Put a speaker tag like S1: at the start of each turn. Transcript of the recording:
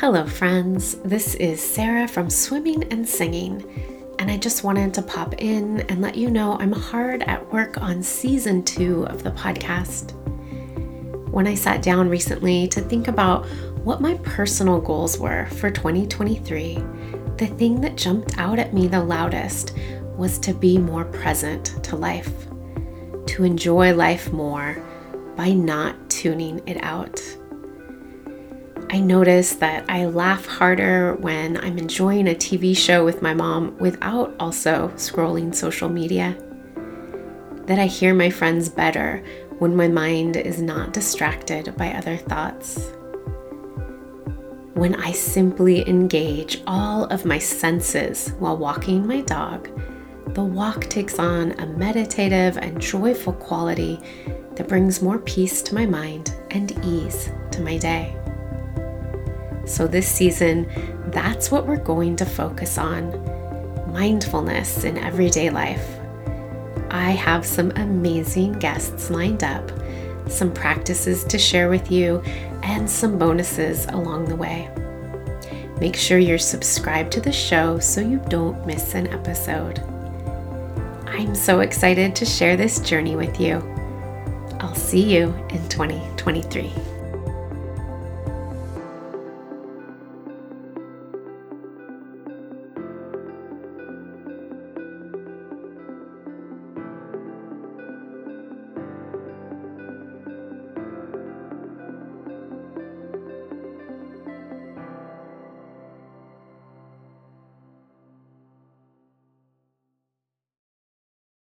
S1: Hello, friends. This is Sarah from Swimming and Singing, and I just wanted to pop in and let you know I'm hard at work on season two of the podcast. When I sat down recently to think about what my personal goals were for 2023, the thing that jumped out at me the loudest was to be more present to life, to enjoy life more by not tuning it out. I notice that I laugh harder when I'm enjoying a TV show with my mom without also scrolling social media. That I hear my friends better when my mind is not distracted by other thoughts. When I simply engage all of my senses while walking my dog, the walk takes on a meditative and joyful quality that brings more peace to my mind and ease to my day. So, this season, that's what we're going to focus on mindfulness in everyday life. I have some amazing guests lined up, some practices to share with you, and some bonuses along the way. Make sure you're subscribed to the show so you don't miss an episode. I'm so excited to share this journey with you. I'll see you in 2023.